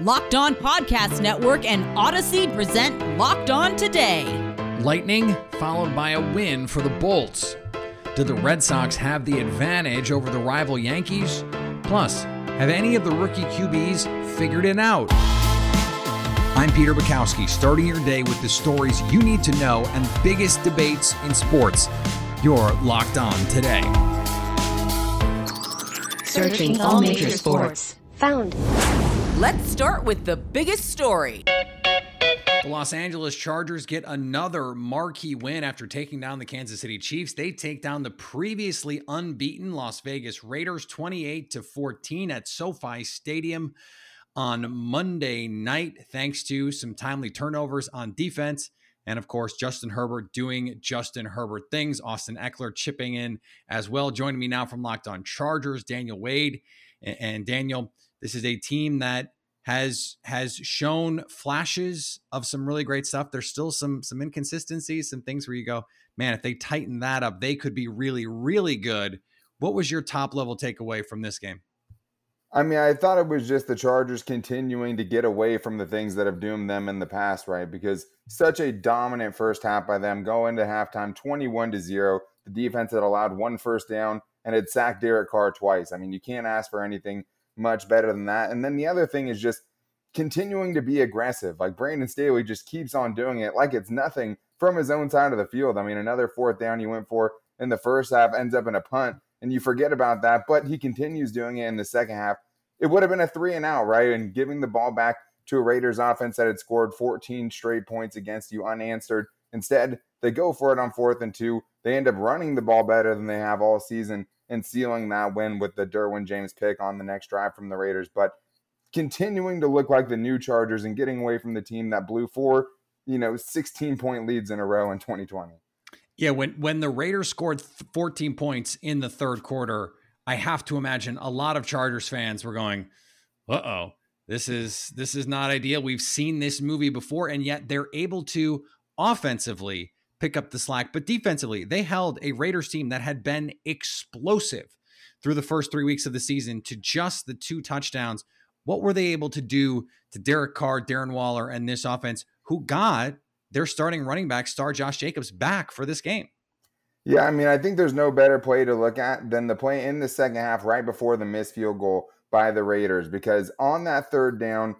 Locked On Podcast Network and Odyssey present Locked On Today. Lightning followed by a win for the Bolts. Did the Red Sox have the advantage over the rival Yankees? Plus, have any of the rookie QBs figured it out? I'm Peter Bukowski, starting your day with the stories you need to know and biggest debates in sports. You're locked on today. Searching all major sports. Found. Let's start with the biggest story. The Los Angeles Chargers get another marquee win after taking down the Kansas City Chiefs. They take down the previously unbeaten Las Vegas Raiders 28 to 14 at SoFi Stadium on Monday night, thanks to some timely turnovers on defense. And of course, Justin Herbert doing Justin Herbert things. Austin Ekeler chipping in as well. Joining me now from Locked On Chargers, Daniel Wade. And Daniel, this is a team that has has shown flashes of some really great stuff. There's still some some inconsistencies, some things where you go, man, if they tighten that up, they could be really, really good. What was your top level takeaway from this game? I mean, I thought it was just the Chargers continuing to get away from the things that have doomed them in the past, right? Because such a dominant first half by them, go into halftime 21 to 0. The defense had allowed one first down and had sacked Derek Carr twice. I mean, you can't ask for anything much better than that. And then the other thing is just continuing to be aggressive. Like Brandon Staley just keeps on doing it like it's nothing from his own side of the field. I mean, another fourth down he went for in the first half ends up in a punt and you forget about that. But he continues doing it in the second half. It would have been a three and out, right? And giving the ball back to a Raiders offense that had scored 14 straight points against you unanswered. Instead, they go for it on fourth and two. They end up running the ball better than they have all season and sealing that win with the Derwin James pick on the next drive from the Raiders. But continuing to look like the new Chargers and getting away from the team that blew four, you know, 16 point leads in a row in 2020. Yeah, when when the Raiders scored 14 points in the third quarter, I have to imagine a lot of Chargers fans were going, "Uh-oh, this is this is not ideal. We've seen this movie before and yet they're able to offensively pick up the slack, but defensively, they held a Raiders team that had been explosive through the first 3 weeks of the season to just the two touchdowns. What were they able to do to Derek Carr, Darren Waller and this offense who got their starting running back star Josh Jacobs back for this game. Yeah, I mean, I think there's no better play to look at than the play in the second half right before the missed field goal by the Raiders because on that third down,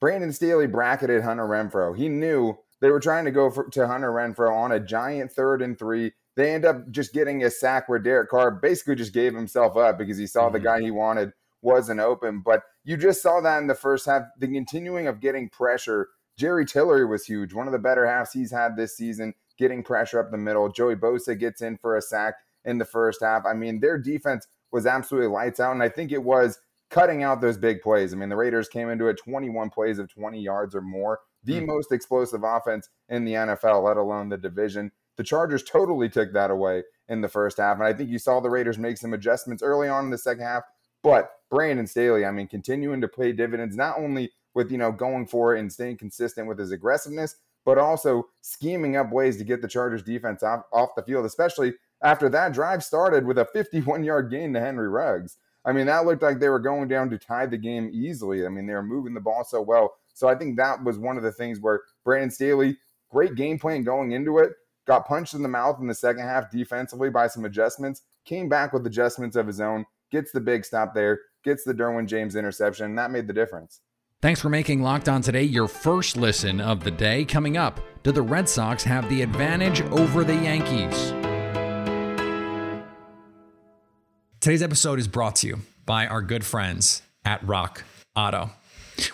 Brandon Staley bracketed Hunter Renfrow. He knew they were trying to go for, to Hunter Renfrow on a giant third and three. They end up just getting a sack where Derek Carr basically just gave himself up because he saw mm-hmm. the guy he wanted wasn't open. But you just saw that in the first half, the continuing of getting pressure Jerry Tillery was huge. One of the better halves he's had this season, getting pressure up the middle. Joey Bosa gets in for a sack in the first half. I mean, their defense was absolutely lights out. And I think it was cutting out those big plays. I mean, the Raiders came into it 21 plays of 20 yards or more, the mm. most explosive offense in the NFL, let alone the division. The Chargers totally took that away in the first half. And I think you saw the Raiders make some adjustments early on in the second half. But Brandon Staley, I mean, continuing to play dividends, not only with you know going for it and staying consistent with his aggressiveness, but also scheming up ways to get the Chargers defense off, off the field, especially after that drive started with a 51 yard gain to Henry Ruggs. I mean, that looked like they were going down to tie the game easily. I mean, they were moving the ball so well. So I think that was one of the things where Brandon Staley, great game plan going into it, got punched in the mouth in the second half defensively by some adjustments, came back with adjustments of his own, gets the big stop there, gets the Derwin James interception, and that made the difference. Thanks for making Locked On Today your first listen of the day. Coming up, do the Red Sox have the advantage over the Yankees? Today's episode is brought to you by our good friends at Rock Auto.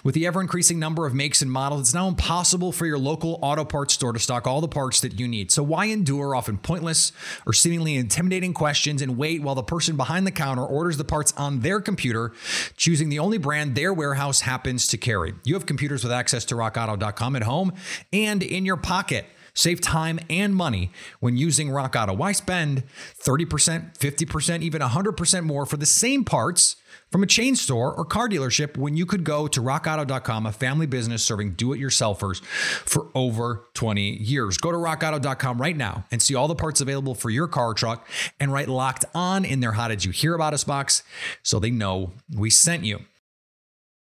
With the ever increasing number of makes and models, it's now impossible for your local auto parts store to stock all the parts that you need. So, why endure often pointless or seemingly intimidating questions and wait while the person behind the counter orders the parts on their computer, choosing the only brand their warehouse happens to carry? You have computers with access to rockauto.com at home and in your pocket. Save time and money when using Rock Auto. Why spend 30%, 50%, even 100% more for the same parts? From a chain store or car dealership when you could go to rockauto.com, a family business serving do it yourselfers for over 20 years. Go to rockauto.com right now and see all the parts available for your car or truck and write locked on in their How Did You Hear About Us box so they know we sent you.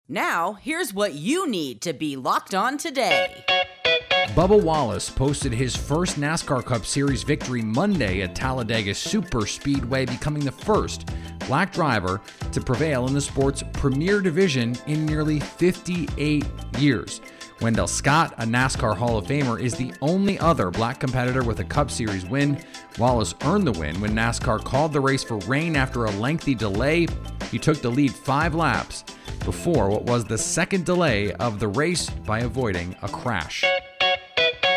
Now, here's what you need to be locked on today. Bubba Wallace posted his first NASCAR Cup Series victory Monday at Talladega Super Speedway, becoming the first black driver to prevail in the sport's premier division in nearly 58 years. Wendell Scott, a NASCAR Hall of Famer, is the only other black competitor with a Cup Series win. Wallace earned the win when NASCAR called the race for rain after a lengthy delay. He took the lead five laps before what was the second delay of the race by avoiding a crash.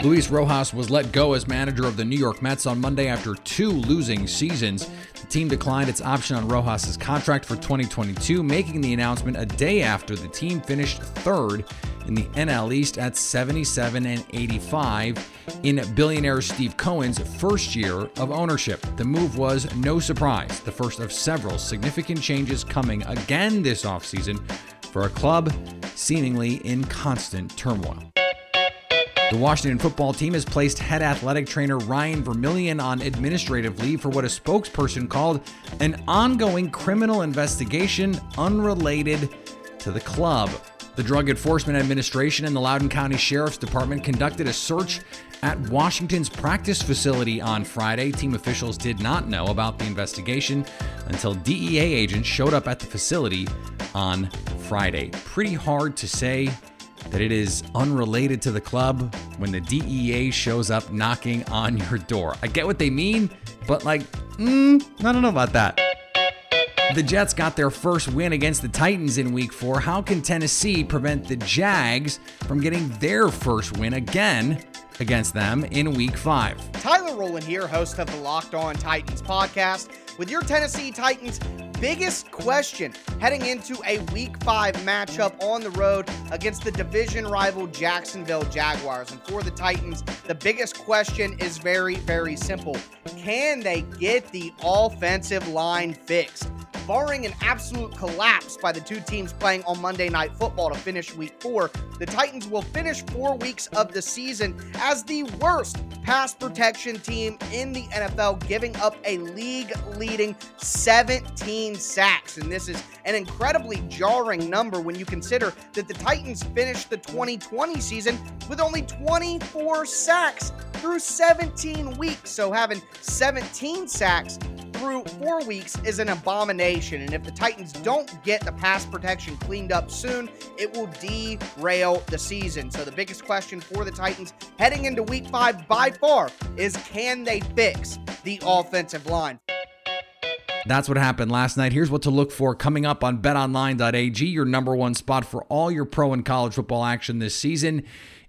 Luis Rojas was let go as manager of the New York Mets on Monday after two losing seasons. The team declined its option on Rojas' contract for 2022, making the announcement a day after the team finished third in the NL East at 77 and 85 in billionaire Steve Cohen's first year of ownership. The move was no surprise, the first of several significant changes coming again this offseason for a club seemingly in constant turmoil. The Washington football team has placed head athletic trainer Ryan Vermillion on administrative leave for what a spokesperson called an ongoing criminal investigation unrelated to the club. The Drug Enforcement Administration and the Loudoun County Sheriff's Department conducted a search at Washington's practice facility on Friday. Team officials did not know about the investigation until DEA agents showed up at the facility on Friday. Pretty hard to say that it is unrelated to the club when the DEA shows up knocking on your door. I get what they mean, but like, mm, I don't know about that. The Jets got their first win against the Titans in week four. How can Tennessee prevent the Jags from getting their first win again against them in week five? Tyler Rowland here, host of the Locked On Titans podcast, with your Tennessee Titans biggest question heading into a week five matchup on the road against the division rival Jacksonville Jaguars. And for the Titans, the biggest question is very, very simple. Can they get the offensive line fixed? Barring an absolute collapse by the two teams playing on Monday Night Football to finish week four, the Titans will finish four weeks of the season as the worst pass protection team in the NFL, giving up a league leading 17 sacks. And this is an incredibly jarring number when you consider that the Titans finished the 2020 season with only 24 sacks through 17 weeks. So having 17 sacks through four weeks is an abomination. And if the Titans don't get the pass protection cleaned up soon, it will derail the season. So the biggest question for the Titans heading into week five by far is can they fix the offensive line? That's what happened last night. Here's what to look for coming up on betonline.ag, your number one spot for all your pro and college football action this season.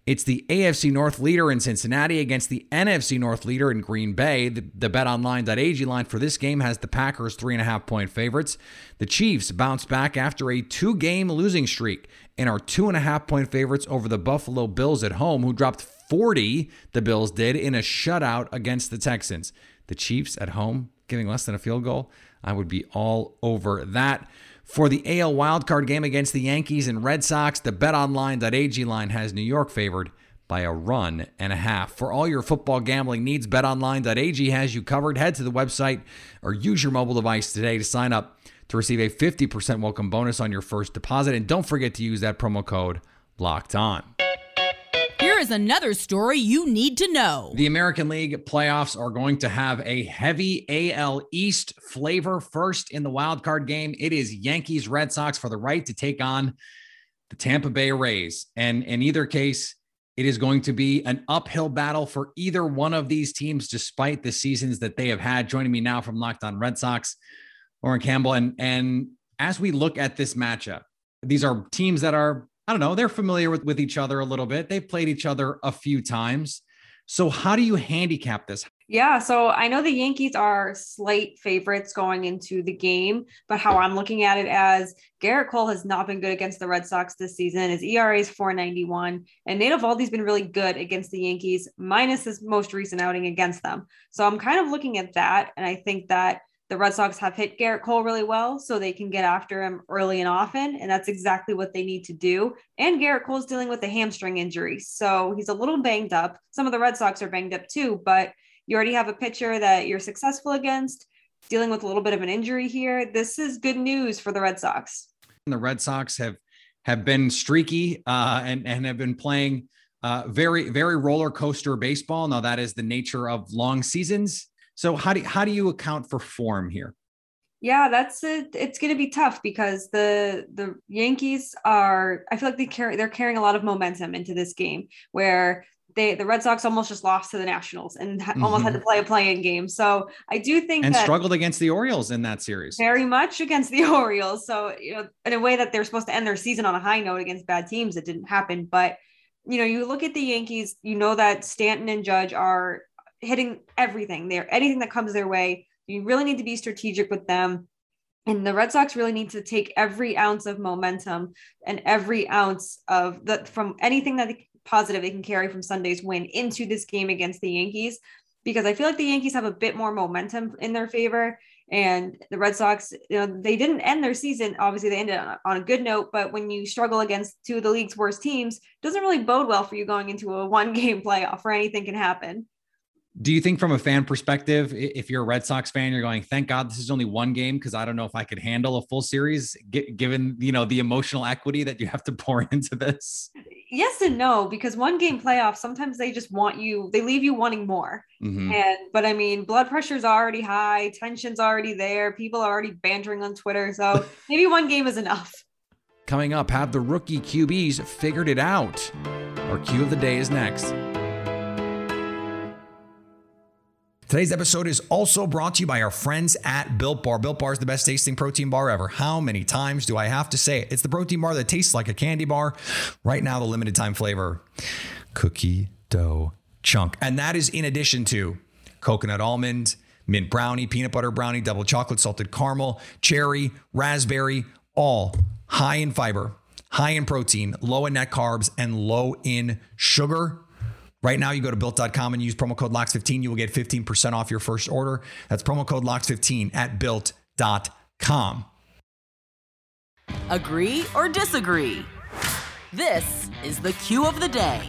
It's the AFC North leader in Cincinnati against the NFC North leader in Green Bay. The, the betonline.ag line for this game has the Packers three and a half point favorites. The Chiefs bounce back after a two game losing streak and are two and a half point favorites over the Buffalo Bills at home, who dropped 40, the Bills did, in a shutout against the Texans. The Chiefs at home giving less than a field goal. I would be all over that. For the AL wildcard game against the Yankees and Red Sox, the betonline.ag line has New York favored by a run and a half. For all your football gambling needs, betonline.ag has you covered. Head to the website or use your mobile device today to sign up to receive a 50% welcome bonus on your first deposit. And don't forget to use that promo code locked on. Is another story you need to know. The American League playoffs are going to have a heavy AL East flavor. First in the wild card game, it is Yankees Red Sox for the right to take on the Tampa Bay Rays. And in either case, it is going to be an uphill battle for either one of these teams, despite the seasons that they have had. Joining me now from Locked On Red Sox, Lauren Campbell. And, and as we look at this matchup, these are teams that are I don't know, they're familiar with, with each other a little bit. They've played each other a few times. So, how do you handicap this? Yeah, so I know the Yankees are slight favorites going into the game, but how I'm looking at it as Gerrit Cole has not been good against the Red Sox this season. His ERA is 491, and Nate Eovaldi's been really good against the Yankees, minus his most recent outing against them. So I'm kind of looking at that, and I think that the Red Sox have hit Gerrit Cole really well, so they can get after him early and often. And that's exactly what they need to do. And Gerrit Cole's dealing with a hamstring injury. So he's a little banged up. Some of the Red Sox are banged up too, but you already have a pitcher that you're successful against, dealing with a little bit of an injury here. This is good news for the Red Sox. The Red Sox have have been streaky uh, and and have been playing uh, very very roller coaster baseball. Now that is the nature of long seasons. So how do how do you account for form here? Yeah, that's it. It's going to be tough because the the Yankees are. I feel like they carry they're carrying a lot of momentum into this game where they the Red Sox almost just lost to the Nationals and mm-hmm. almost had to play a play-in game. So I do think and struggled against the Orioles in that series. Very much against the Orioles. So you know, in a way that they're supposed to end their season on a high note against bad teams, it didn't happen. But you know, you look at the Yankees, you know that Stanton and Judge are hitting everything there, anything that comes their way. You really need to be strategic with them. And the Red Sox really need to take every ounce of momentum and every ounce of the from anything that they, positive they can carry from Sunday's win into this game against the Yankees because I feel like the Yankees have a bit more momentum in their favor. And the Red Sox, you know, they didn't end their season. Obviously, they ended on a good note, but when you struggle against two of the league's worst teams, doesn't really bode well for you going into a one game playoff where anything can happen do you think from a fan perspective if you're a red sox fan you're going thank god this is only one game because i don't know if i could handle a full series given you know the emotional equity that you have to pour into this? Yes and no because one game playoffs sometimes they just want you they leave you wanting more. Mm-hmm. and but i mean blood pressure's already high tension's already there people are already bantering on twitter so maybe one game is enough. Coming up have the rookie qb's figured it out. Our cue of the day is next Today's episode is also brought to you by our friends at Built Bar. Built Bar is the best tasting protein bar ever. How many times do I have to say it? It's the protein bar that tastes like a candy bar. Right now, the limited time flavor cookie dough chunk. And that is in addition to coconut almond, mint brownie, peanut butter brownie, double chocolate, salted caramel, cherry, raspberry, all high in fiber, high in protein, low in net carbs, and low in sugar. Right now, you go to built.com and use promo code LOCKS15. You will get 15% off your first order. That's promo code LOCKS15 at built.com. Agree or disagree? This is the cue of the day.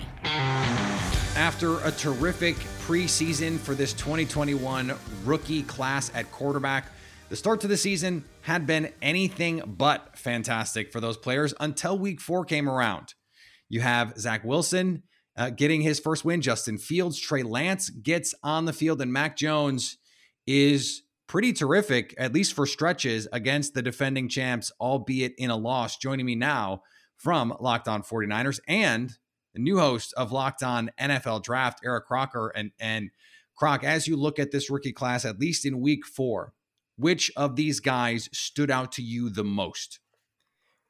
After a terrific preseason for this 2021 rookie class at quarterback, the start to the season had been anything but fantastic for those players until week four came around. You have Zach Wilson uh, getting his first win. Justin Fields, Trey Lance gets on the field, and Mac Jones is pretty terrific, at least for stretches, against the defending champs, albeit in a loss. Joining me now from Locked On 49ers and the new host of Locked On NFL Draft, Eric Crocker. And, and Croc, as you look at this rookie class, at least in week four, which of these guys stood out to you the most?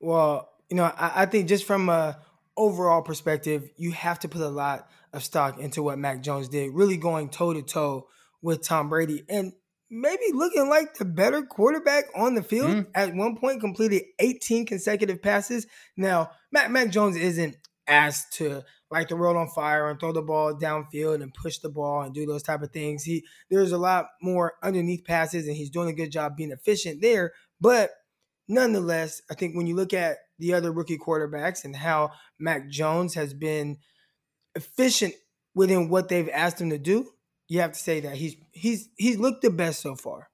Well, you know, I, I think just from a overall perspective, you have to put a lot of stock into what Mac Jones did, really going toe to toe with Tom Brady and maybe looking like the better quarterback on the field. Mm. At one point, completed 18 consecutive passes. Now, Mac, Mac Jones isn't asked to light the world on fire and throw the ball downfield and push the ball and do those type of things. He there's a lot more underneath passes and he's doing a good job being efficient there. But nonetheless, I think when you look at the other rookie quarterbacks and how Mac Jones has been efficient within what they've asked him to do, you have to say that he's he's he's looked the best so far.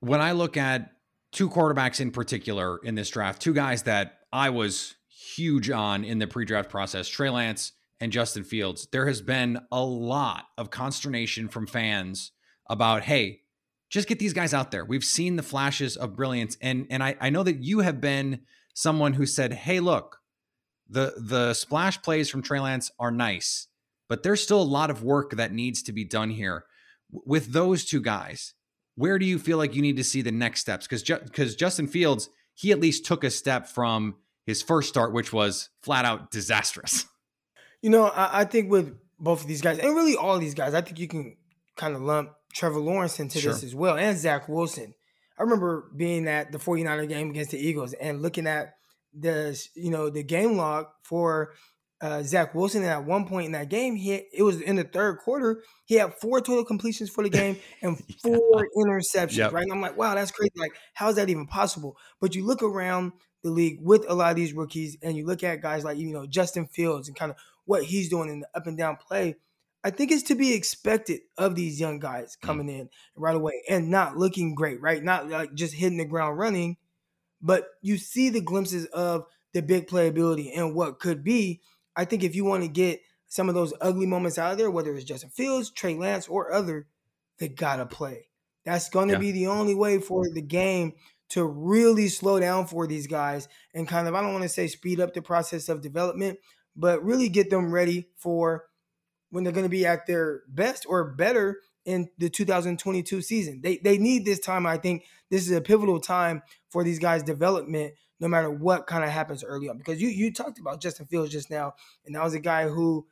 When I look at two quarterbacks in particular in this draft, two guys that I was huge on in the pre-draft process, Trey Lance and Justin Fields, there has been a lot of consternation from fans about, hey, just get these guys out there. We've seen the flashes of brilliance. And and I, I know that you have been someone who said, "Hey, look, the the splash plays from Trey Lance are nice, but there's still a lot of work that needs to be done here with those two guys. Where do you feel like you need to see the next steps? Because because Ju- Justin Fields, he at least took a step from his first start, which was flat out disastrous. You know, I, I think with both of these guys, and really all these guys, I think you can kind of lump Trevor Lawrence into sure. this as well, and Zach Wilson. I remember being at the 49er game against the Eagles and looking at the you know the game log for uh, Zach Wilson. And at one point in that game, he had, it was in the third quarter. He had four total completions for the game and four yeah. interceptions. Yep. Right, and I'm like, wow, that's crazy. Like, how is that even possible? But you look around the league with a lot of these rookies, and you look at guys like you know Justin Fields and kind of what he's doing in the up and down play. I think it's to be expected of these young guys mm. coming in right away and not looking great, right? Not like just hitting the ground running, but you see the glimpses of the big playability and what could be. I think if you want to get some of those ugly moments out of there, whether it's Justin Fields, Trey Lance, or other, they gotta play. That's going to Yeah. be the only way for the game to really slow down for these guys and kind of, I don't want to say speed up the process of development, but really get them ready for when they're going to be at their best or better in the 2022 season. They they need this time. I think this is a pivotal time for these guys' development, no matter what kind of happens early on. Because you you talked about Justin Fields just now, and that was a guy who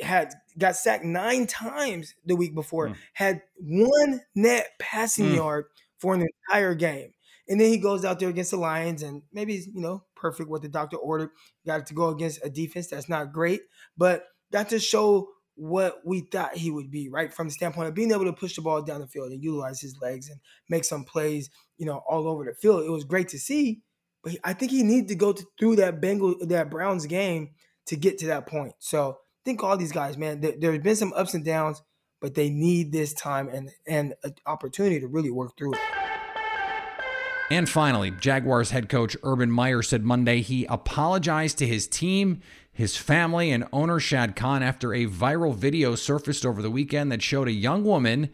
had got sacked nine times the week before, Mm. had one net passing Mm. yard for an entire game. And then he goes out there against the Lions and maybe he's, you know, perfect what the doctor ordered. Got to go against a defense that's not great, but got to show what we thought he would be, right? From the standpoint of being able to push the ball down the field and utilize his legs and make some plays, you know, all over the field. It was great to see, but I think he needed to go to, through that Bengal, that Browns game to get to that point. So I think all these guys, man, there, there's been some ups and downs, but they need this time and and an opportunity to really work through it. And finally, Jaguars head coach Urban Meyer said Monday he apologized to his team, his family, and owner Shad Khan after a viral video surfaced over the weekend that showed a young woman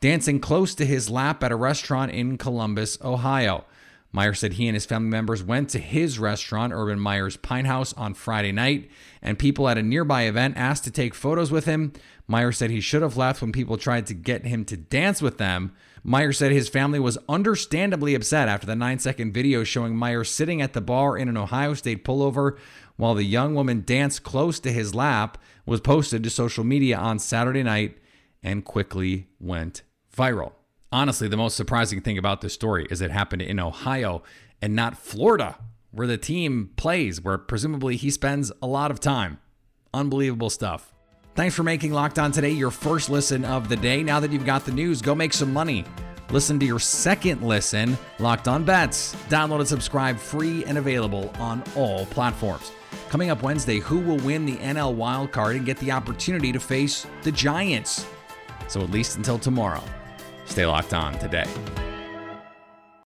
dancing close to his lap at a restaurant in Columbus, Ohio. Meyer said he and his family members went to his restaurant, Urban Meyer's Pint House, on Friday night, and people at a nearby event asked to take photos with him. Meyer said he should have left when people tried to get him to dance with them. Meyer said his family was understandably upset after the nine second video showing Meyer sitting at the bar in an Ohio State pullover while the young woman danced close to his lap was posted to social media on Saturday night and quickly went viral. Honestly, the most surprising thing about this story is it happened in Ohio and not Florida, where the team plays, where presumably he spends a lot of time. Unbelievable stuff. Thanks for making Locked On Today your first listen of the day. Now that you've got the news, go make some money. Listen to your second listen, Locked On Bets. Download and subscribe free and available on all platforms. Coming up Wednesday, who will win the NL wild card and get the opportunity to face the Giants? So at least until tomorrow, stay locked on today.